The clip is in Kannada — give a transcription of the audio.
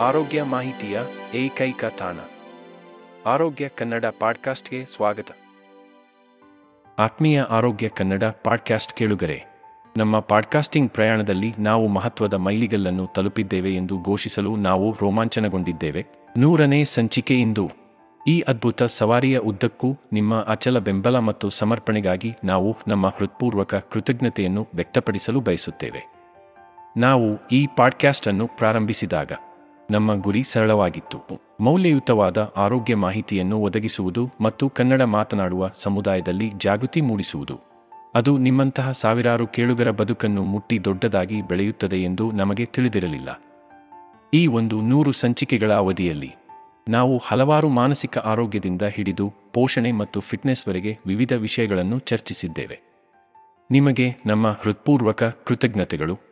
ಆರೋಗ್ಯ ಮಾಹಿತಿಯ ಏಕೈಕ ತಾಣ. ಆರೋಗ್ಯ ಕನ್ನಡ ಪಾಡ್ಕಾಸ್ಟ್ಗೆ ಸ್ವಾಗತ. ಆತ್ಮೀಯ ಆರೋಗ್ಯ ಕನ್ನಡ ಪಾಡ್ಕಾಸ್ಟ್ ಕೇಳುಗರೆ, ನಮ್ಮ ಪಾಡ್ಕಾಸ್ಟಿಂಗ್ ಪ್ರಯಾಣದಲ್ಲಿ ನಾವು ಮಹತ್ವದ ಮೈಲಿಗಲ್ಲನ್ನು ತಲುಪಿದ್ದೇವೆ ಎಂದು ಘೋಷಿಸಲು ನಾವು ರೋಮಾಂಚನಗೊಂಡಿದ್ದೇವೆ. ನೂರನೇ ಸಂಚಿಕೆ ಇಂದು. ಈ ಅದ್ಭುತ ಸವಾರಿಯ ಉದ್ದಕ್ಕೂ ನಿಮ್ಮ ಅಚಲ ಬೆಂಬಲ ಮತ್ತು ಸಮರ್ಪಣೆಗಾಗಿ ನಾವು ನಮ್ಮ ಹೃತ್ಪೂರ್ವಕ ಕೃತಜ್ಞತೆಯನ್ನು ವ್ಯಕ್ತಪಡಿಸಲು ಬಯಸುತ್ತೇವೆ. ನಾವು ಈ ಪಾಡ್ಕ್ಯಾಸ್ಟ್ ಅನ್ನು ಪ್ರಾರಂಭಿಸಿದಾಗ ನಮ್ಮ ಗುರಿ ಸರಳವಾಗಿತ್ತು. ಮೌಲ್ಯಯುತವಾದ ಆರೋಗ್ಯ ಮಾಹಿತಿಯನ್ನು ಒದಗಿಸುವುದು ಮತ್ತು ಕನ್ನಡ ಮಾತನಾಡುವ ಸಮುದಾಯದಲ್ಲಿ ಜಾಗೃತಿ ಮೂಡಿಸುವುದು. ಅದು ನಿಮ್ಮಂತಹ ಸಾವಿರಾರು ಕೇಳುಗರ ಬದುಕನ್ನು ಮುಟ್ಟಿ ದೊಡ್ಡದಾಗಿ ಬೆಳೆಯುತ್ತದೆ ಎಂದು ನಮಗೆ ತಿಳಿದಿರಲಿಲ್ಲ. ಈ ಒಂದು ನೂರು ಸಂಚಿಕೆಗಳ ಅವಧಿಯಲ್ಲಿ ನಾವು ಹಲವಾರು ಮಾನಸಿಕ ಆರೋಗ್ಯದಿಂದ ಹಿಡಿದು ಪೋಷಣೆ ಮತ್ತು ಫಿಟ್ನೆಸ್ವರೆಗೆ ವಿವಿಧ ವಿಷಯಗಳನ್ನು ಚರ್ಚಿಸಿದ್ದೇವೆ. ನಿಮಗೆ ನಮ್ಮ ಹೃತ್ಪೂರ್ವಕ ಕೃತಜ್ಞತೆಗಳು.